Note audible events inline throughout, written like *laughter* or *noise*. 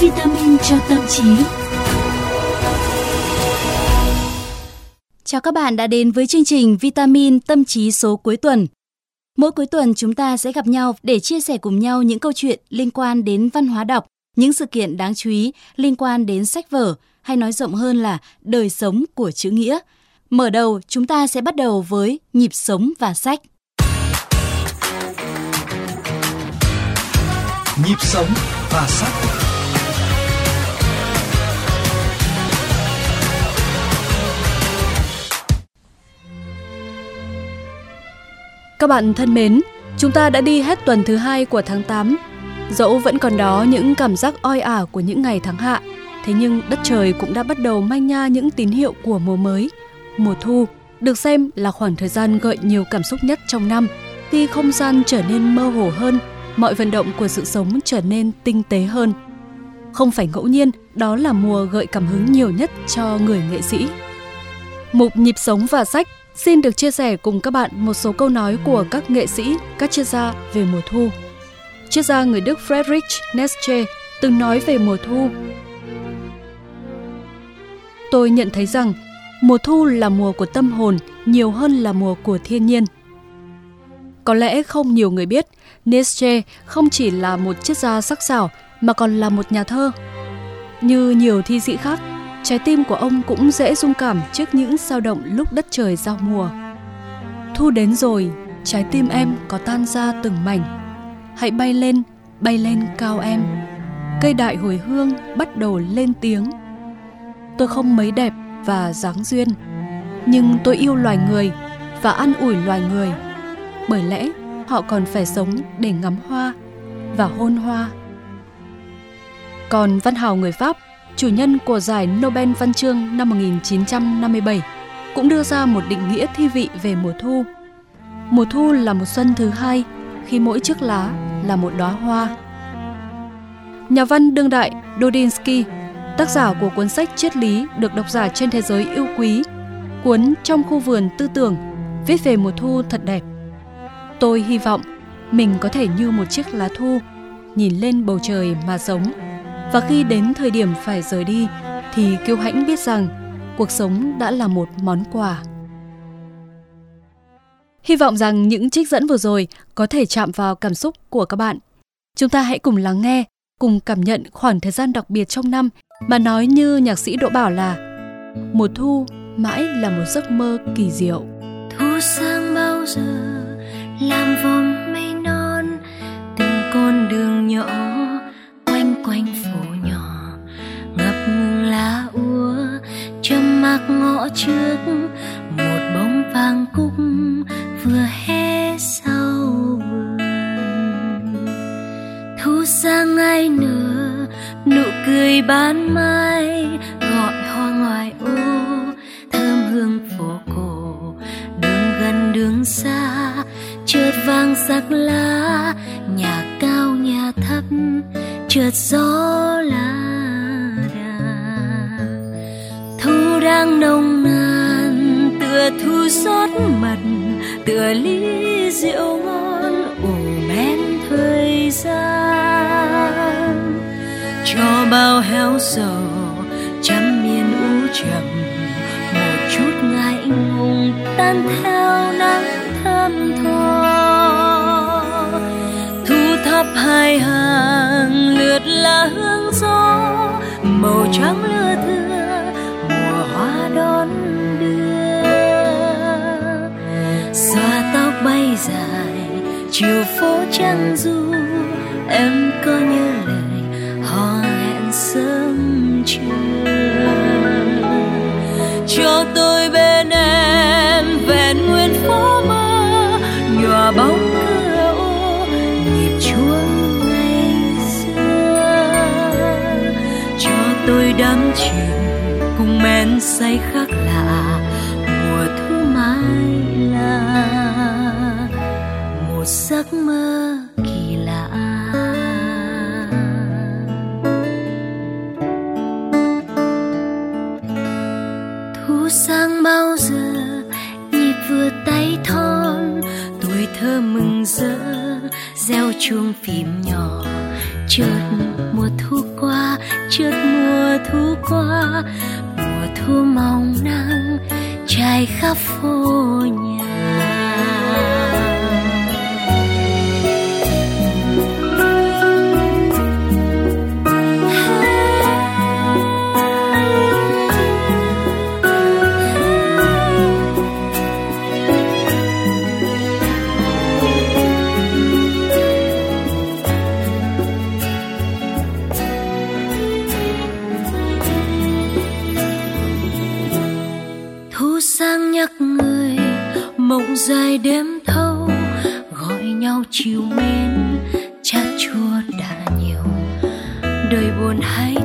Vitamin cho tâm trí Chào các bạn đã đến với chương trình Vitamin Tâm trí số cuối tuần. Mỗi cuối tuần chúng ta sẽ gặp nhau để chia sẻ cùng nhau những câu chuyện liên quan đến văn hóa đọc, những sự kiện đáng chú ý liên quan đến sách vở, hay nói rộng hơn là đời sống của chữ nghĩa. Mở đầu, chúng ta sẽ bắt đầu với nhịp sống và sách. Nhịp sống và sách. Các bạn thân mến, chúng ta đã đi hết tuần thứ hai của tháng 8. Dẫu vẫn còn đó những cảm giác oi ả của những ngày tháng hạ, thế nhưng đất trời cũng đã bắt đầu manh nha những tín hiệu của mùa mới. Mùa thu được xem là khoảng thời gian gợi nhiều cảm xúc nhất trong năm, khi không gian trở nên mơ hồ hơn, mọi vận động của sự sống trở nên tinh tế hơn. Không phải ngẫu nhiên, đó là mùa gợi cảm hứng nhiều nhất cho người nghệ sĩ. Mục nhịp sống và sách Xin được chia sẻ cùng các bạn một số câu nói của các nghệ sĩ, các chuyên gia về mùa thu. Triết gia người Đức Friedrich Nietzsche từng nói về mùa thu. Tôi nhận thấy rằng mùa thu là mùa của tâm hồn nhiều hơn là mùa của thiên nhiên. Có lẽ không nhiều người biết, Nietzsche không chỉ là một triết gia sắc sảo mà còn là một nhà thơ. Như nhiều thi sĩ khác, trái tim của ông cũng dễ rung cảm trước những sao động lúc đất trời giao mùa. Thu đến rồi, trái tim em có tan ra từng mảnh. Hãy bay lên, bay lên cao em. Cây đại hồi hương bắt đầu lên tiếng. Tôi không mấy đẹp và dáng duyên, nhưng tôi yêu loài người và ăn ủi loài người. Bởi lẽ họ còn phải sống để ngắm hoa và hôn hoa. Còn văn hào người Pháp chủ nhân của giải Nobel Văn chương năm 1957, cũng đưa ra một định nghĩa thi vị về mùa thu. Mùa thu là một xuân thứ hai, khi mỗi chiếc lá là một đóa hoa. Nhà văn đương đại Dodinsky, tác giả của cuốn sách triết lý được độc giả trên thế giới yêu quý, cuốn Trong khu vườn tư tưởng, viết về mùa thu thật đẹp. Tôi hy vọng mình có thể như một chiếc lá thu, nhìn lên bầu trời mà sống. Và khi đến thời điểm phải rời đi thì kiêu hãnh biết rằng cuộc sống đã là một món quà. Hy vọng rằng những trích dẫn vừa rồi có thể chạm vào cảm xúc của các bạn. Chúng ta hãy cùng lắng nghe cùng cảm nhận khoảng thời gian đặc biệt trong năm mà nói như nhạc sĩ đỗ bảo là mùa thu mãi là một giấc mơ kỳ diệu. Thu sang bao giờ làm vòng mây non từng con đường nhỏ quanh quanh phủ nhỏ ngập ngưỡng lá úa, trơ mạc ngõ trước một bóng vàng cúc vừa hé sau vườn. Thu sang ngày nở nụ cười ban mai, gọi hoa ngoài ô, thơm hương phố cổ. Đường gần đường xa chợt vang sắc lá, nhà cao nhà thấp chợt gió lá đang nồng nàn, tựa thu rót mật, tựa ly rượu ngon, ủ cho bao héo sầu trăm miên u trầm, một chút ngại ngùng tan theo nắng thơm tho. Thu thắp hai hàng lượt là hương gió, màu trắng lưa thưa, mùa hoa đón đưa. Xoa tóc bay dài, chiều phố trăng du, em có nhớ cho tôi bên em vẹn nguyên phố mơ, nhòa bóng cửa ô, nhịp chuông ngày xưa. Cho tôi đắm chìm cùng men say khác lạ, mùa thu mai là một giấc mơ chuông phím nhỏ. Chợt mùa thu qua, chợt mùa thu qua, mùa thu mong nắng trải khắp phố nhà. Nhắc người, mộng dài đêm thâu, gọi nhau chiều mến chát chua đã nhiều. Đời buồn hay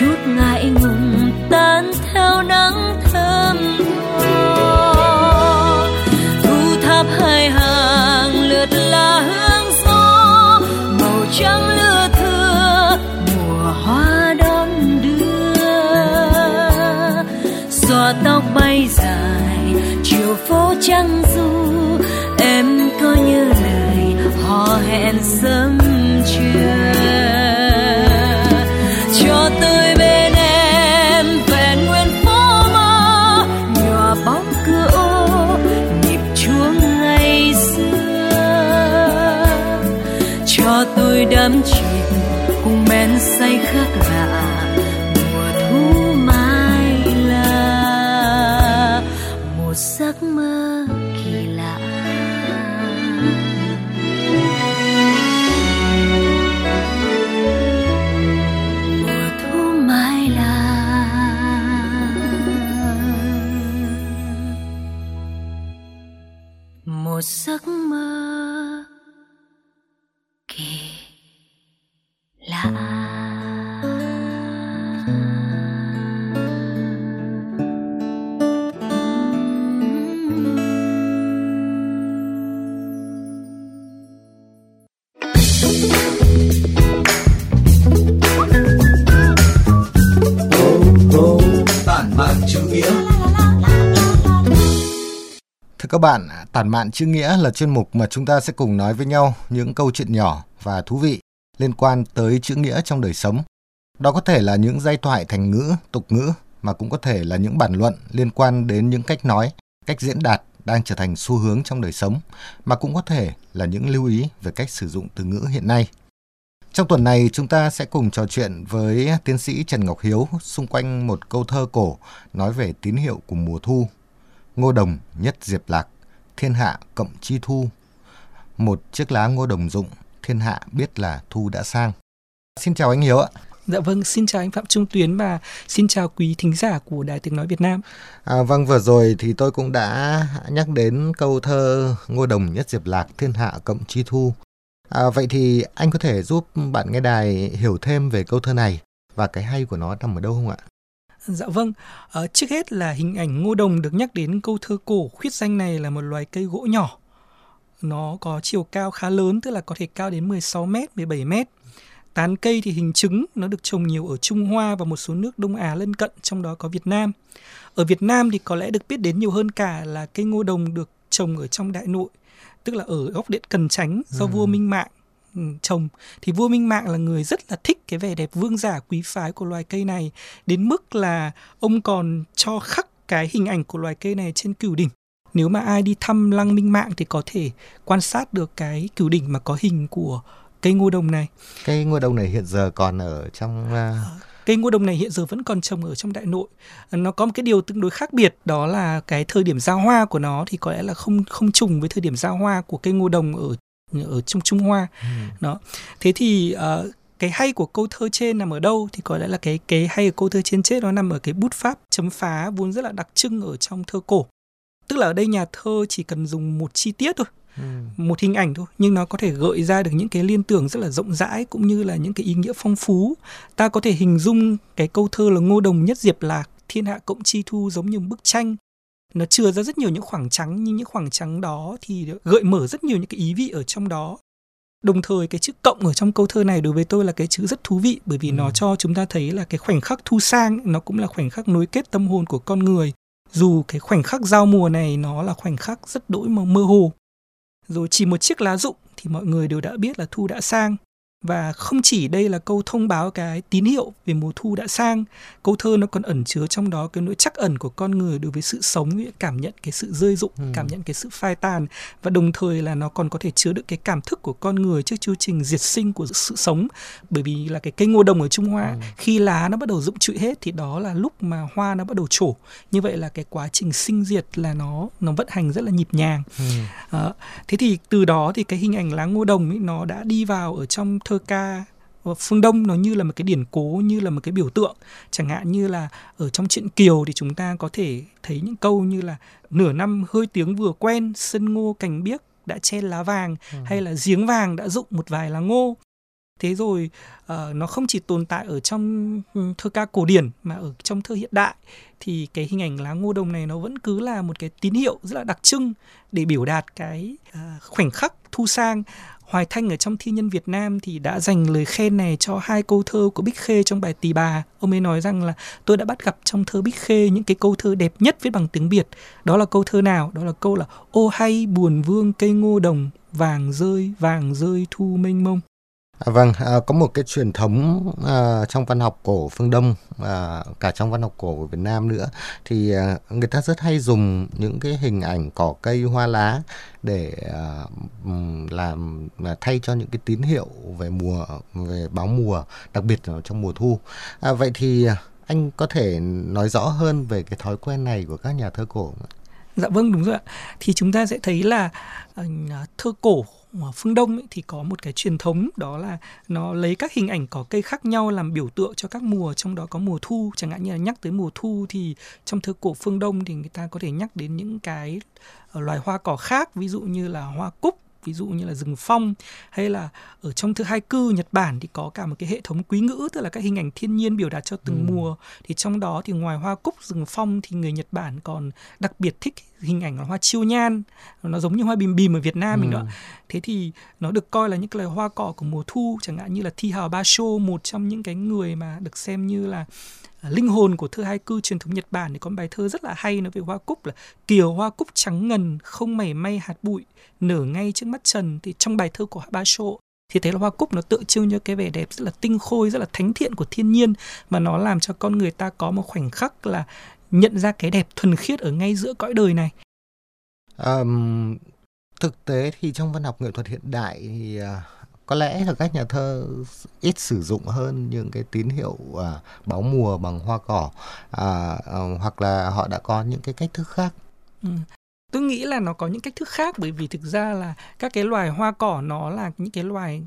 chút ngại ngùng tan theo nắng thơm tho thu tháp hai hàng lượt là hương gió, màu trắng lưa thưa, mùa hoa đón đưa. Xòa tóc bay dài, chiều phố trăng du, em có như lời hò hẹn sớm trưa Thưa các bạn, à, Tản mạn chữ nghĩa là chuyên mục mà chúng ta sẽ cùng nói với nhau những câu chuyện nhỏ và thú vị liên quan tới chữ nghĩa trong đời sống. Đó có thể là những giai thoại thành ngữ, tục ngữ mà cũng có thể là những bản luận liên quan đến những cách nói, cách diễn đạt đang trở thành xu hướng trong đời sống mà cũng có thể là những lưu ý về cách sử dụng từ ngữ hiện nay. Trong tuần này chúng ta sẽ cùng trò chuyện với tiến sĩ Trần Ngọc Hiếu xung quanh một câu thơ cổ nói về tín hiệu của mùa thu. Ngô đồng nhất diệp lạc, thiên hạ cộng chi thu. Một chiếc lá ngô đồng dụng, thiên hạ biết là thu đã sang. Xin chào anh Hiếu ạ. Dạ vâng, xin chào anh Phạm Trung Tuyến và xin chào quý thính giả của Đài Tiếng Nói Việt Nam. À, vâng, vừa rồi thì tôi cũng đã nhắc đến câu thơ Ngô đồng nhất diệp lạc, thiên hạ cộng chi thu. À, vậy thì anh có thể giúp bạn nghe đài hiểu thêm về câu thơ này và cái hay của nó nằm ở đâu không ạ? Dạ vâng, ờ, trước hết là hình ảnh ngô đồng được nhắc đến câu thơ cổ khuyết danh này là một loài cây gỗ nhỏ. Nó có chiều cao khá lớn, tức là có thể cao đến 16 mét, 17 mét. Tán cây thì hình trứng, nó được trồng nhiều ở Trung Hoa và một số nước Đông Á lân cận, trong đó có Việt Nam. Ở Việt Nam thì có lẽ được biết đến nhiều hơn cả là cây ngô đồng được trồng ở trong đại nội, tức là ở góc điện Cần Chánh do vua Minh Mạng ừ, trồng thì vua Minh Mạng là người rất là thích cái vẻ đẹp vương giả quý phái của loài cây này đến mức là ông còn cho khắc cái hình ảnh của loài cây này trên cửu đỉnh. Nếu mà ai đi thăm lăng Minh Mạng thì có thể quan sát được cái cửu đỉnh mà có hình của cây ngô đồng này. Cây ngô đồng này hiện giờ còn ở trong à, Cây ngô đồng này hiện giờ vẫn còn trồng ở trong đại nội. Nó có một cái điều tương đối khác biệt đó là cái thời điểm giao hoa của nó thì có lẽ là không không trùng với thời điểm giao hoa của cây ngô đồng ở ở trong Trung Hoa. Đó. Thế thì ờ, cái hay của câu thơ trên nằm ở đâu thì có lẽ là cái cái hay của câu thơ trên chết nó nằm ở cái bút pháp chấm phá vốn rất là đặc trưng ở trong thơ cổ. Tức là ở đây nhà thơ chỉ cần dùng một chi tiết thôi ừ. một hình ảnh thôi nhưng nó có thể gợi ra được những cái liên tưởng rất là rộng rãi cũng như là những cái ý nghĩa phong phú ta có thể hình dung cái câu thơ là ngô đồng nhất diệp lạc thiên hạ cộng chi thu giống như một bức tranh nó chừa ra rất nhiều những khoảng trắng nhưng những khoảng trắng đó thì gợi mở rất nhiều những cái ý vị ở trong đó. Đồng thời cái chữ cộng ở trong câu thơ này đối với tôi là cái chữ rất thú vị bởi vì ừ. nó cho chúng ta thấy là cái khoảnh khắc thu sang nó cũng là khoảnh khắc nối kết tâm hồn của con người. Dù cái khoảnh khắc giao mùa này nó là khoảnh khắc rất đỗi mà mơ hồ. Rồi chỉ một chiếc lá rụng thì mọi người đều đã biết là thu đã sang và không chỉ đây là câu thông báo cái tín hiệu về mùa thu đã sang câu thơ nó còn ẩn chứa trong đó cái nỗi chắc ẩn của con người đối với sự sống cảm nhận cái sự rơi rụng ừ. cảm nhận cái sự phai tàn và đồng thời là nó còn có thể chứa được cái cảm thức của con người trước chu trình diệt sinh của sự sống bởi vì là cái cây ngô đồng ở Trung Hoa ừ. khi lá nó bắt đầu rụng trụi hết thì đó là lúc mà hoa nó bắt đầu trổ như vậy là cái quá trình sinh diệt là nó nó vận hành rất là nhịp nhàng ừ. à, thế thì từ đó thì cái hình ảnh lá ngô đồng ấy nó đã đi vào ở trong thơ ca phương Đông nó như là một cái điển cố như là một cái biểu tượng. Chẳng hạn như là ở trong truyện Kiều thì chúng ta có thể thấy những câu như là nửa năm hơi tiếng vừa quen sân ngô cành biếc đã chen lá vàng ừ. hay là giếng vàng đã dụng một vài lá ngô. Thế rồi uh, nó không chỉ tồn tại ở trong ừ, thơ ca cổ điển mà ở trong thơ hiện đại thì cái hình ảnh lá ngô đồng này nó vẫn cứ là một cái tín hiệu rất là đặc trưng để biểu đạt cái uh, khoảnh khắc thu sang Hoài Thanh ở trong thi nhân Việt Nam thì đã dành lời khen này cho hai câu thơ của Bích Khê trong bài Tỳ Bà. Ông ấy nói rằng là tôi đã bắt gặp trong thơ Bích Khê những cái câu thơ đẹp nhất viết bằng tiếng Việt. Đó là câu thơ nào? Đó là câu là ô hay buồn vương cây ngô đồng, vàng rơi, vàng rơi thu mênh mông. À, vâng, à, có một cái truyền thống à, trong văn học cổ phương Đông, và cả trong văn học cổ của Việt Nam nữa, thì à, người ta rất hay dùng những cái hình ảnh cỏ cây hoa lá để à, làm à, thay cho những cái tín hiệu về mùa, về báo mùa, đặc biệt là trong mùa thu. À, vậy thì à, anh có thể nói rõ hơn về cái thói quen này của các nhà thơ cổ không? Dạ vâng đúng rồi ạ. Thì chúng ta sẽ thấy là à, thơ cổ phương Đông ấy, thì có một cái truyền thống đó là nó lấy các hình ảnh cỏ cây khác nhau làm biểu tượng cho các mùa trong đó có mùa thu chẳng hạn như là nhắc tới mùa thu thì trong thơ cổ phương Đông thì người ta có thể nhắc đến những cái ờ, loài hoa cỏ khác ví dụ như là hoa cúc ví dụ như là rừng phong hay là ở trong thư hai cư Nhật Bản thì có cả một cái hệ thống quý ngữ tức là các hình ảnh thiên nhiên biểu đạt cho từng ừ. mùa thì trong đó thì ngoài hoa cúc rừng phong thì người Nhật Bản còn đặc biệt thích hình ảnh là hoa chiêu nhan nó giống như hoa bìm bìm ở Việt Nam ừ. mình đó. Thế thì nó được coi là những cái loài hoa cỏ của mùa thu chẳng hạn như là Thi Hào Basho một trong những cái người mà được xem như là linh hồn của thơ hai cư truyền thống Nhật Bản. Thì có bài thơ rất là hay nói về hoa cúc là kiều hoa cúc trắng ngần không mảy may hạt bụi nở ngay trước mắt trần thì trong bài thơ của Basho thì thấy là hoa cúc nó tượng trưng cho cái vẻ đẹp rất là tinh khôi rất là thánh thiện của thiên nhiên và nó làm cho con người ta có một khoảnh khắc là nhận ra cái đẹp thuần khiết ở ngay giữa cõi đời này um, thực tế thì trong văn học nghệ thuật hiện đại thì uh, có lẽ là các nhà thơ ít sử dụng hơn những cái tín hiệu à, báo mùa bằng hoa cỏ à, à, hoặc là họ đã có những cái cách thức khác ừ. tôi nghĩ là nó có những cách thức khác bởi vì thực ra là các cái loài hoa cỏ nó là những cái loài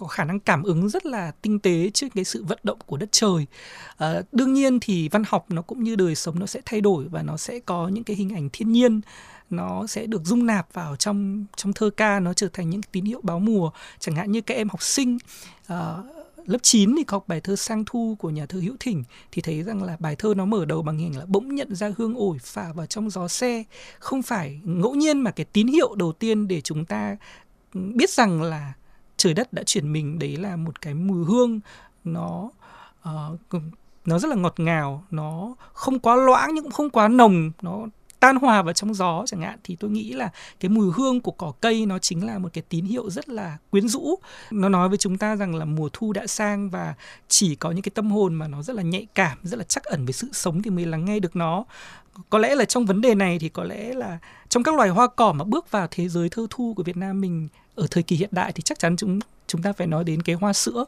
có khả năng cảm ứng rất là tinh tế trước cái sự vận động của đất trời. À, đương nhiên thì văn học nó cũng như đời sống nó sẽ thay đổi và nó sẽ có những cái hình ảnh thiên nhiên. Nó sẽ được dung nạp vào trong trong thơ ca nó trở thành những tín hiệu báo mùa. Chẳng hạn như các em học sinh uh, lớp 9 thì học bài thơ sang thu của nhà thơ hữu thỉnh thì thấy rằng là bài thơ nó mở đầu bằng hình là bỗng nhận ra hương ổi phả vào trong gió xe không phải ngẫu nhiên mà cái tín hiệu đầu tiên để chúng ta ừ, biết rằng là trời đất đã chuyển mình đấy là một cái mùi hương. Nó uh, nó rất là ngọt ngào nó không quá loãng nhưng cũng không quá nồng nó tan hòa vào trong gió chẳng hạn. Thì tôi nghĩ là cái mùi hương của cỏ cây nó chính là một cái tín hiệu rất là quyến rũ. Nó nói với chúng ta rằng là mùa thu đã sang và chỉ có những cái tâm hồn mà nó rất là nhạy cảm rất là chắc ẩn với sự sống thì mới lắng nghe được nó. Có lẽ là trong vấn đề này thì có lẽ là trong các loài hoa cỏ mà bước vào thế giới thơ thu của Việt Nam mình ở thời kỳ hiện đại thì chắc chắn chúng chúng ta phải nói đến cái hoa sữa.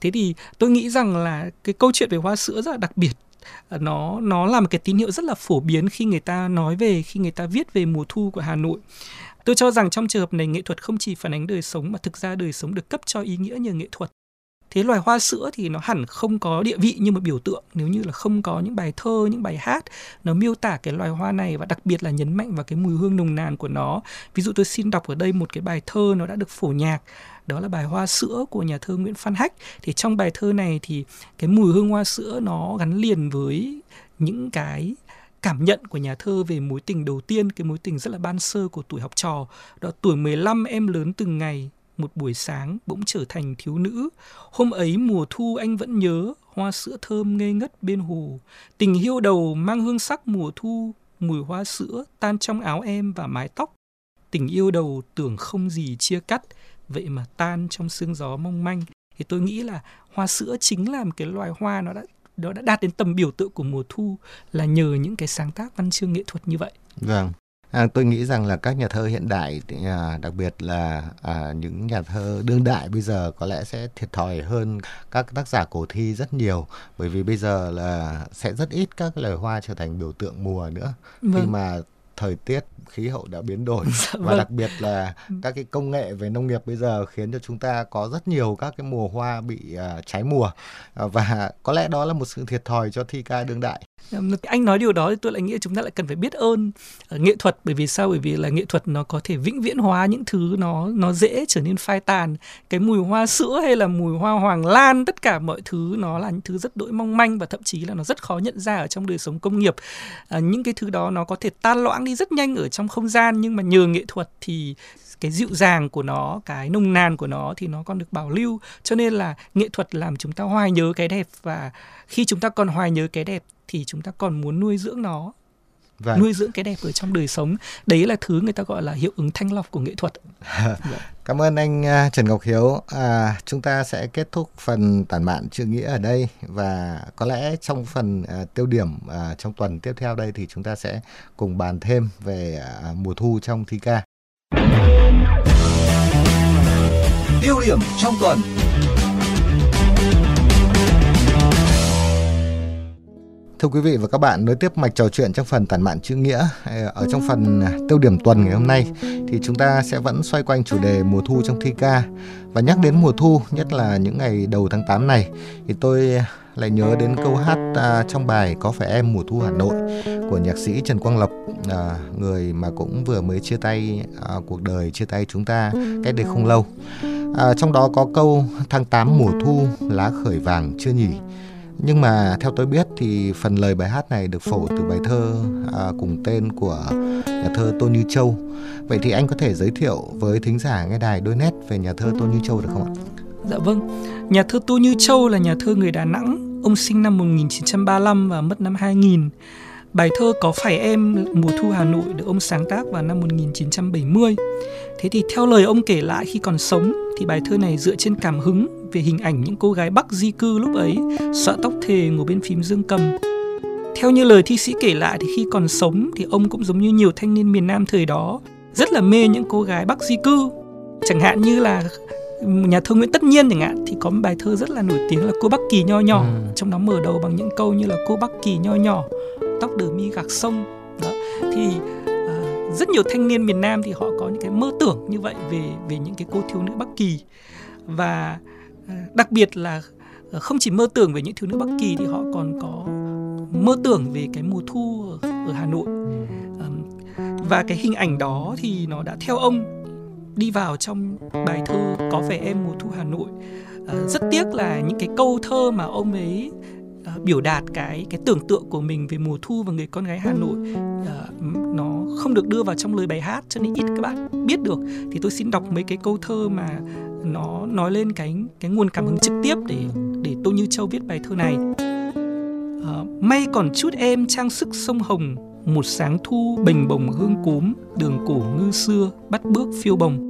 Thế thì tôi nghĩ rằng là cái câu chuyện về hoa sữa rất là đặc biệt à, nó nó là một cái tín hiệu rất là phổ biến khi người ta nói về, khi người ta viết về mùa thu của Hà Nội. Tôi cho rằng trong trường hợp này nghệ thuật không chỉ phản ánh đời sống mà thực ra đời sống được cấp cho ý nghĩa nhờ nghệ thuật thế loài hoa sữa thì nó hẳn không có địa vị như một biểu tượng. Nếu như là không có những bài thơ những bài hát nó miêu tả cái loài hoa này và đặc biệt là nhấn mạnh vào cái mùi hương nồng nàn của nó. Ví dụ tôi xin đọc ở đây một cái bài thơ nó đã được phổ nhạc. Đó là bài hoa sữa của nhà thơ Nguyễn Phan Hách. Thì trong bài thơ này thì cái mùi hương hoa sữa nó gắn liền với những cái cảm nhận của nhà thơ về mối tình đầu tiên, cái mối tình rất là ban sơ của tuổi học trò. Đó tuổi 15 em lớn từng ngày, một buổi sáng bỗng trở thành thiếu nữ. Hôm ấy mùa thu anh vẫn nhớ, hoa sữa thơm ngây ngất bên hồ. Tình hiêu đầu mang hương sắc mùa thu, mùi hoa sữa tan trong áo em và mái tóc. Tình yêu đầu tưởng không gì chia cắt, vậy mà tan trong sương gió mong manh. Thì tôi nghĩ là hoa sữa chính là một cái loài hoa nó đã nó đã đạt đến tầm biểu tượng của mùa thu là nhờ những cái sáng tác văn chương nghệ thuật như vậy. Vâng. À, tôi nghĩ rằng là các nhà thơ hiện đại, à, đặc biệt là à, những nhà thơ đương đại bây giờ có lẽ sẽ thiệt thòi hơn các tác giả cổ thi rất nhiều, bởi vì bây giờ là sẽ rất ít các loài hoa trở thành biểu tượng mùa nữa, vâng. khi mà thời tiết khí hậu đã biến đổi *laughs* dạ, và vâng. đặc biệt là ừ. các cái công nghệ về nông nghiệp bây giờ khiến cho chúng ta có rất nhiều các cái mùa hoa bị uh, trái mùa uh, và có lẽ đó là một sự thiệt thòi cho thi ca đương đại anh nói điều đó thì tôi lại nghĩ chúng ta lại cần phải biết ơn ờ, nghệ thuật. Bởi vì sao? Bởi vì là nghệ thuật nó có thể vĩnh viễn hóa những thứ nó nó dễ trở nên phai tàn. Cái mùi hoa sữa hay là mùi hoa hoàng lan tất cả mọi thứ nó là những thứ rất đỗi mong manh và thậm chí là nó rất khó nhận ra ở trong đời sống công nghiệp. À, những cái thứ đó nó có thể tan loãng đi rất nhanh ở trong không gian nhưng mà nhờ nghệ thuật thì cái dịu dàng của nó cái nồng nàn của nó thì nó còn được bảo lưu. Cho nên là nghệ thuật làm chúng ta hoài nhớ cái đẹp và khi chúng ta còn hoài nhớ cái đẹp thì chúng ta còn muốn nuôi dưỡng nó. Vâng. nuôi dưỡng cái đẹp ở trong đời sống. Đấy là thứ người ta gọi là hiệu ứng thanh lọc của nghệ thuật. *laughs* Cảm ơn anh à, Trần Ngọc Hiếu. À, chúng ta sẽ kết thúc phần tản mạn chữ nghĩa ở đây và có lẽ trong phần à, tiêu điểm à, trong tuần tiếp theo đây thì chúng ta sẽ cùng bàn thêm về à, mùa thu trong thi ca. Tiêu điểm trong tuần Thưa quý vị và các bạn, nối tiếp mạch trò chuyện trong phần tản mạn chữ nghĩa ờ, ở trong phần à, tiêu điểm tuần ngày hôm nay thì chúng ta sẽ vẫn xoay quanh chủ đề mùa thu trong thi ca. Và nhắc đến mùa thu, nhất là những ngày đầu tháng 8 này thì tôi lại nhớ đến câu hát à, trong bài Có phải em mùa thu Hà Nội của nhạc sĩ Trần Quang Lộc, à, người mà cũng vừa mới chia tay à, cuộc đời chia tay chúng ta cách đây không lâu. À, trong đó có câu tháng 8 mùa thu lá khởi vàng chưa nhỉ nhưng mà theo tôi biết thì phần lời bài hát này được phổ từ bài thơ à, cùng tên của nhà thơ Tô Như Châu. Vậy thì anh có thể giới thiệu với thính giả nghe đài đôi nét về nhà thơ Tô Như Châu được không ạ? Dạ vâng. Nhà thơ Tô Như Châu là nhà thơ người Đà Nẵng. Ông sinh năm 1935 và mất năm 2000. Bài thơ Có phải em mùa thu Hà Nội được ông sáng tác vào năm 1970. Thế thì theo lời ông kể lại khi còn sống thì bài thơ này dựa trên cảm hứng về hình ảnh những cô gái Bắc di cư lúc ấy, xõa tóc thề ngồi bên phím dương cầm. Theo như lời thi sĩ kể lại thì khi còn sống thì ông cũng giống như nhiều thanh niên miền Nam thời đó, rất là mê những cô gái Bắc di cư. Chẳng hạn như là nhà thơ Nguyễn Tất Nhiên chẳng hạn thì có một bài thơ rất là nổi tiếng là cô Bắc Kỳ nho nhỏ, ừ. trong đó mở đầu bằng những câu như là cô Bắc Kỳ nho nhỏ, tóc đờ mi gạc sông. Đó. Thì rất nhiều thanh niên miền Nam thì họ có những cái mơ tưởng như vậy về về những cái cô thiếu nữ Bắc Kỳ. Và đặc biệt là ờ, không chỉ mơ tưởng về những thiếu nữ Bắc Kỳ thì họ còn có mơ tưởng về cái mùa thu ở, ở Hà Nội. Và cái hình ảnh đó thì nó đã theo ông đi vào trong bài thơ có vẻ em mùa thu Hà Nội. À, rất tiếc là những cái câu thơ mà ông ấy Ờ, biểu đạt cái cái tưởng tượng của mình về mùa thu và người con gái Hà Nội uh, nó không được đưa vào trong lời bài hát cho nên ít các bạn biết được thì tôi xin đọc mấy cái câu thơ mà nó nói lên cái cái nguồn cảm hứng trực tiếp để để Tô Như Châu viết bài thơ này. Uh, may còn chút em trang sức sông Hồng, một sáng thu bình bồng hương cúm, đường cổ ngư xưa bắt bước phiêu bồng.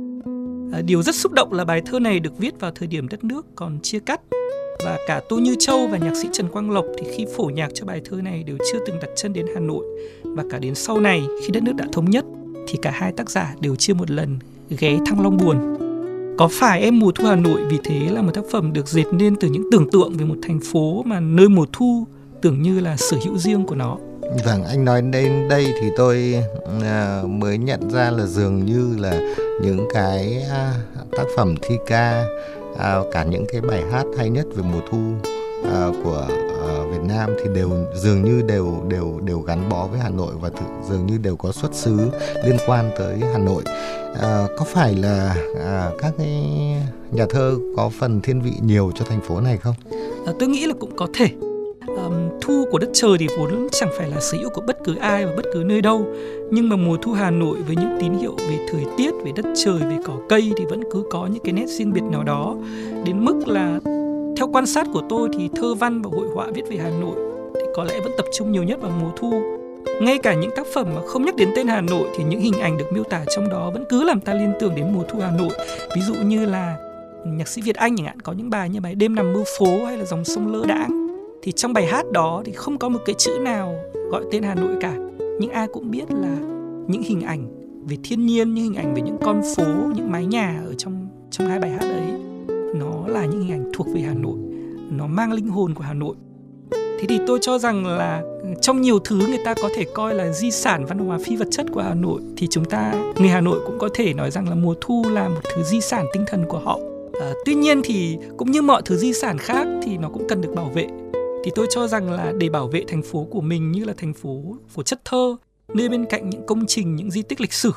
À, điều rất xúc động là bài thơ này được viết vào thời điểm đất nước còn chia cắt và cả Tô Như Châu và nhạc sĩ Trần Quang Lộc thì khi phổ nhạc cho bài thơ này đều chưa từng đặt chân đến Hà Nội và cả đến sau này khi đất nước đã thống nhất thì cả hai tác giả đều chưa một lần ghé Thăng Long Buồn. Có phải em mùa thu Hà Nội vì thế là một tác phẩm được dệt nên từ những tưởng tượng về một thành phố mà nơi mùa thu tưởng như là sở hữu riêng của nó. Vâng, anh nói đến đây thì tôi uh, mới nhận ra là dường như là những cái uh, tác phẩm thi ca à, cả những cái bài hát hay nhất về mùa thu à, của à, Việt Nam thì đều dường như đều đều đều gắn bó với Hà Nội và thực, dường như đều có xuất xứ liên quan tới Hà Nội. À, có phải là à, các cái nhà thơ có phần thiên vị nhiều cho thành phố này không? À, tôi nghĩ là cũng có thể um, thu của đất trời thì vốn chẳng phải là sở hữu của bất cứ ai và bất cứ nơi đâu. Nhưng mà mùa thu Hà Nội với những tín hiệu về thời tiết về đất trời về cỏ cây thì vẫn cứ có những cái nét riêng biệt nào đó. Đến mức là theo quan sát của tôi thì thơ văn và hội họa viết về Hà Nội thì có lẽ vẫn tập trung nhiều nhất vào mùa thu. Ngay cả những tác phẩm mà không nhắc đến tên Hà Nội thì những hình ảnh được miêu tả trong đó vẫn cứ làm ta liên tưởng đến mùa thu Hà Nội. Ví dụ như là nhạc sĩ Việt Anh chẳng hạn có những bài như bài đêm nằm mưa phố hay là dòng sông lơ đãng thì trong bài hát đó thì không có một cái chữ nào gọi tên Hà Nội cả. Nhưng ai cũng biết là những hình ảnh về thiên nhiên những hình ảnh về những con phố những mái nhà ở trong trong hai bài hát ấy nó là những hình ảnh thuộc về Hà Nội. Nó mang linh hồn của Hà Nội. Thế thì tôi cho rằng là trong nhiều thứ người ta có thể coi là di sản văn hóa phi vật chất của Hà Nội thì chúng ta người Hà Nội cũng có thể nói rằng là mùa thu là một thứ di sản tinh thần của họ. À, tuy nhiên thì cũng như mọi thứ di sản khác thì nó cũng cần được bảo vệ thì tôi cho rằng là để bảo vệ thành phố của mình như là thành phố của chất thơ, nơi bên cạnh những công trình, những di tích lịch sử,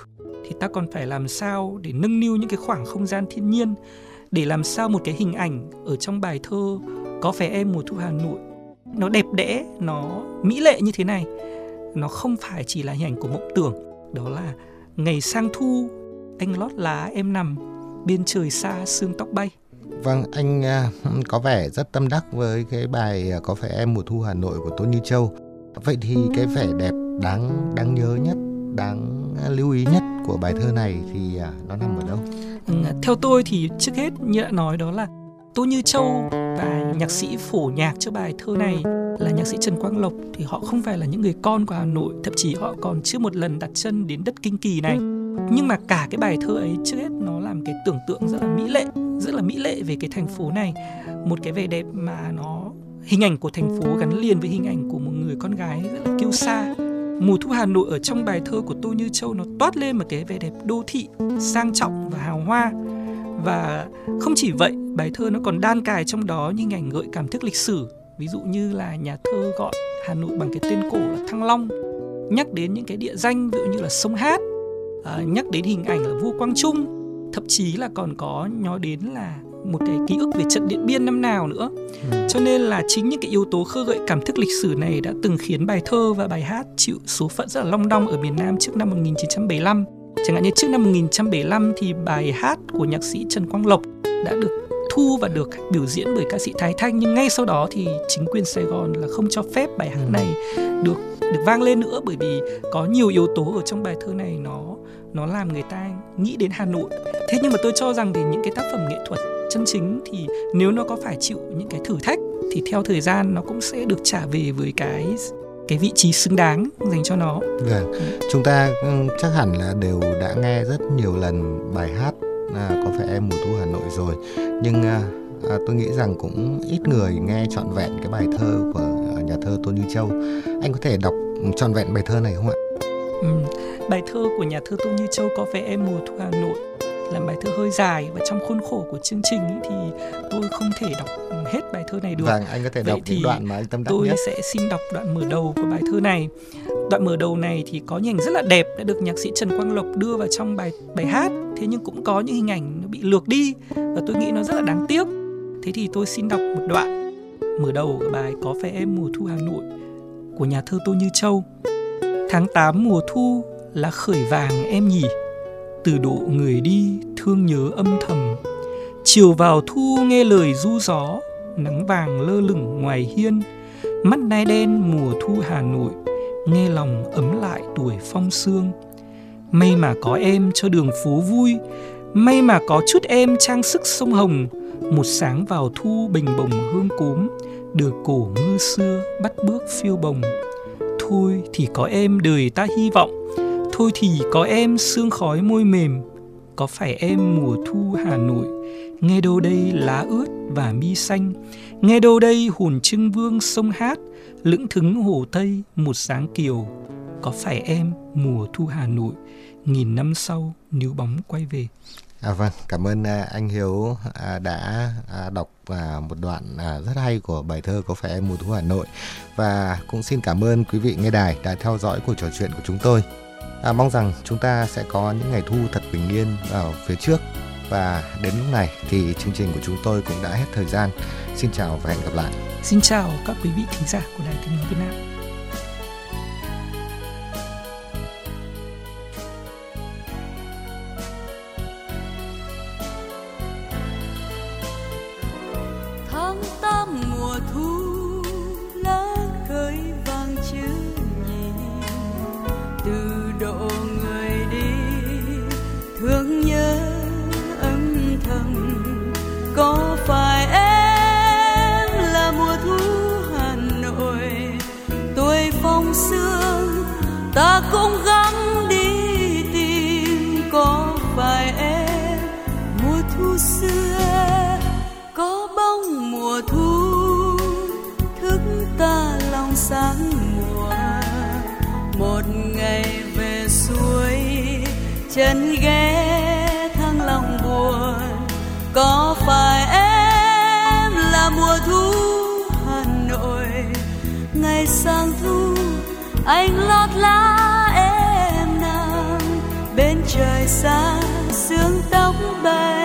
thì ta còn phải làm sao để nâng niu những cái khoảng không gian thiên nhiên, để làm sao một cái hình ảnh ở trong bài thơ có vẻ em mùa thu Hà Nội, nó đẹp đẽ, nó mỹ lệ như thế này. Nó không phải chỉ là hình ảnh của mộng tưởng, đó là ngày sang thu, anh lót lá em nằm bên trời xa sương tóc bay. Vâng, anh à, *laughs* có vẻ rất tâm đắc với cái bài à, Có phải em mùa thu Hà Nội của Tô Như Châu. Vậy thì cái vẻ đẹp đáng đáng nhớ nhất, đáng lưu ý nhất của bài thơ này thì à, nó nằm ở đâu? Ừ, theo tôi thì trước hết như đã nói đó là Tô Như Châu và nhạc sĩ phổ nhạc cho bài thơ này là nhạc sĩ Trần Quang Lộc thì họ không phải là những người con của Hà Nội, thậm chí họ còn chưa một lần đặt chân đến đất kinh kỳ này. Nhưng mà cả cái bài thơ ấy trước hết nó làm cái tưởng tượng rất là mỹ lệ, rất là mỹ lệ về cái thành phố này. Một cái vẻ đẹp mà nó, hình ảnh của thành phố gắn liền với hình ảnh của một người con gái rất là kiêu sa. Mùa thu Hà Nội ở trong bài thơ của Tô Như Châu nó toát lên một cái vẻ đẹp đô thị, sang trọng và hào hoa. Và không chỉ vậy, bài thơ nó còn đan cài trong đó những hình ảnh gợi cảm thức lịch sử. Ví dụ như là nhà thơ gọi Hà Nội bằng cái tên cổ là Thăng Long, nhắc đến những cái địa danh, ví dụ như là sông Hát à, nhắc đến hình ảnh là vua Quang Trung thậm chí là còn có nói đến là một cái ký ức về trận Điện Biên năm nào nữa. Ừ. Cho nên là chính những cái yếu tố khơi gợi cảm thức lịch sử này đã từng khiến bài thơ và bài hát chịu số phận rất là long đong ở miền Nam trước năm 1975. Chẳng hạn như trước năm 1975 thì bài hát của nhạc sĩ Trần Quang Lộc đã được thu và được biểu diễn bởi ca sĩ Thái Thanh nhưng ngay sau đó thì chính quyền Sài Gòn là không cho phép bài hát ừ. này được được vang lên nữa bởi vì có nhiều yếu tố ở trong bài thơ này nó nó làm người ta nghĩ đến Hà Nội. Thế nhưng mà tôi cho rằng thì những cái tác phẩm nghệ thuật chân chính thì nếu nó có phải chịu những cái thử thách thì theo thời gian nó cũng sẽ được trả về với cái cái vị trí xứng đáng dành cho nó. Vâng, chúng ta ừ, chắc hẳn là đều đã nghe rất nhiều lần bài hát à, có phải em mùa thu Hà Nội rồi, nhưng à, à, tôi nghĩ rằng cũng ít người nghe trọn vẹn cái bài thơ của nhà thơ Tô Như Châu. Anh có thể đọc trọn vẹn bài thơ này không ạ? Ừ. Bài thơ của nhà thơ Tô Như Châu có vẻ em mùa thu Hà Nội là bài thơ hơi dài và trong khuôn khổ của chương trình ý thì tôi không thể đọc hết bài thơ này được. Vâng, anh có thể đọc những đoạn mà anh tâm đắc tôi nhất. sẽ xin đọc đoạn mở đầu của bài thơ này. Đoạn mở đầu này thì có những hình rất là đẹp đã được nhạc sĩ Trần Quang Lộc đưa vào trong bài bài hát. Thế nhưng cũng có những hình ảnh nó bị lược đi và tôi nghĩ nó rất là đáng tiếc. Thế thì tôi xin đọc một đoạn mở đầu của bài Có phải em mùa thu Hà Nội của nhà thơ Tô Như Châu. Tháng 8 mùa thu là khởi vàng em nhỉ? Từ độ người đi, thương nhớ âm thầm. Chiều vào thu nghe lời du gió, Nắng vàng lơ lửng ngoài hiên. Mắt nai đen mùa thu Hà Nội, Nghe lòng ấm lại tuổi phong sương. May mà có em cho đường phố vui, May mà có chút em trang sức sông Hồng. Một sáng vào thu bình bồng hương cốm Được cổ ngư xưa bắt bước phiêu bồng. Thôi thì có em đời ta hy vọng Thôi thì có em sương khói môi mềm Có phải em mùa thu Hà Nội? Nghe đâu đây lá ướt và mi xanh Nghe đâu đây hồn trưng vương sông hát Lững thứng hồ Tây một sáng kiều. Có phải em mùa thu Hà Nội? Nghìn năm sau níu bóng quay về. À vâng, cảm ơn à, anh Hiếu à, đã à, đọc à, một đoạn à, rất hay của bài thơ Có phải em mùa thu Hà Nội? Và cũng xin cảm ơn quý vị nghe đài đã theo dõi cuộc trò chuyện của chúng tôi. À, mong rằng chúng ta sẽ có những ngày thu thật bình yên ở phía trước và đến lúc này thì chương trình của chúng tôi cũng đã hết thời gian. Xin chào và hẹn gặp lại. Xin chào các quý vị thính giả của Đài Tiếng nói Việt Nam. Mùa, một ngày về suối, chân ghé thăng lòng buồn. Có phải em là mùa thu hà nội? Ngày sang thu, anh lót lá em nằm bên trời xa, sương tóc bay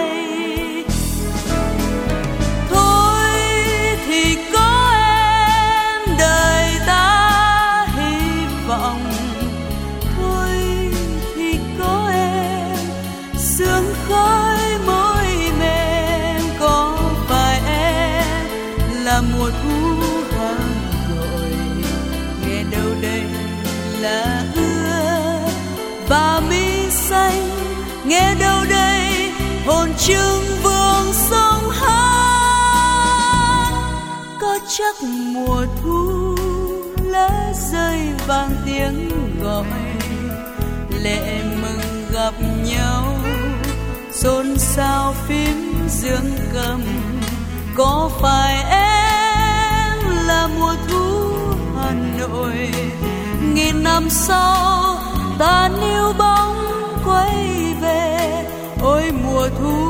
trưng vương sông hát có chắc mùa thu lá rơi vang tiếng gọi, lệ mừng gặp nhau, xôn xao phím dương cầm. Có phải em là mùa thu hà nội? Nghìn năm sau, ta níu bóng quay về, ôi mùa thu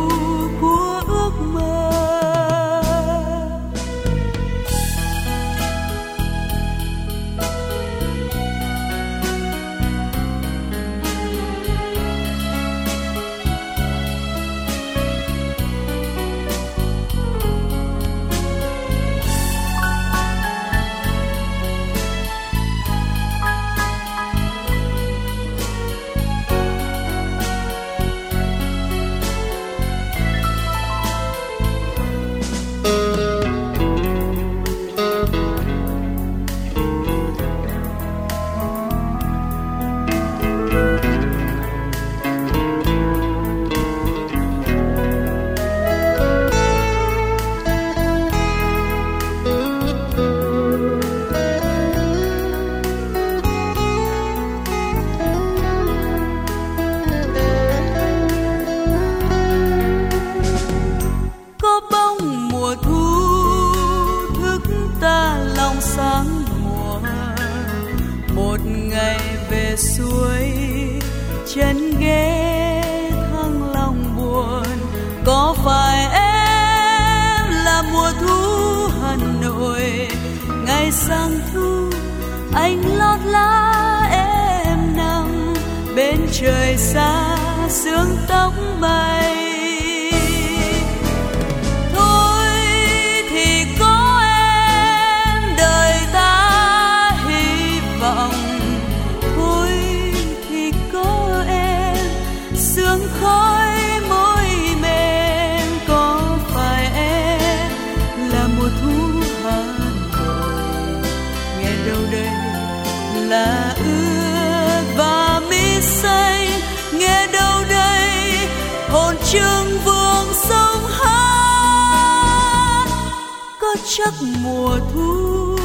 chắc mùa thu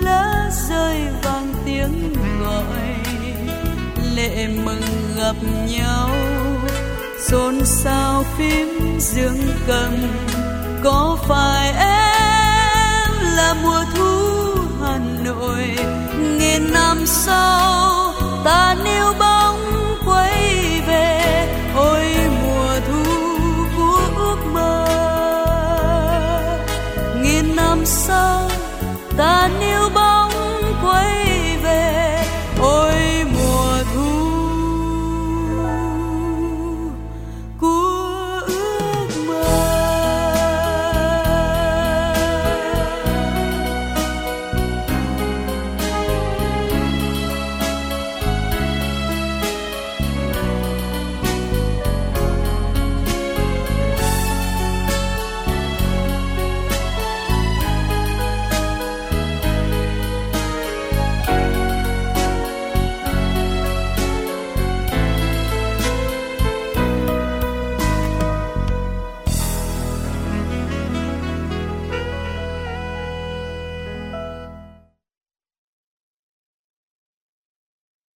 lá rơi vang tiếng gọi. Lệ mừng gặp nhau, xôn xao phím dương cầm. Có phải em là mùa thu hà nội? Nghìn năm sau, ta níu bao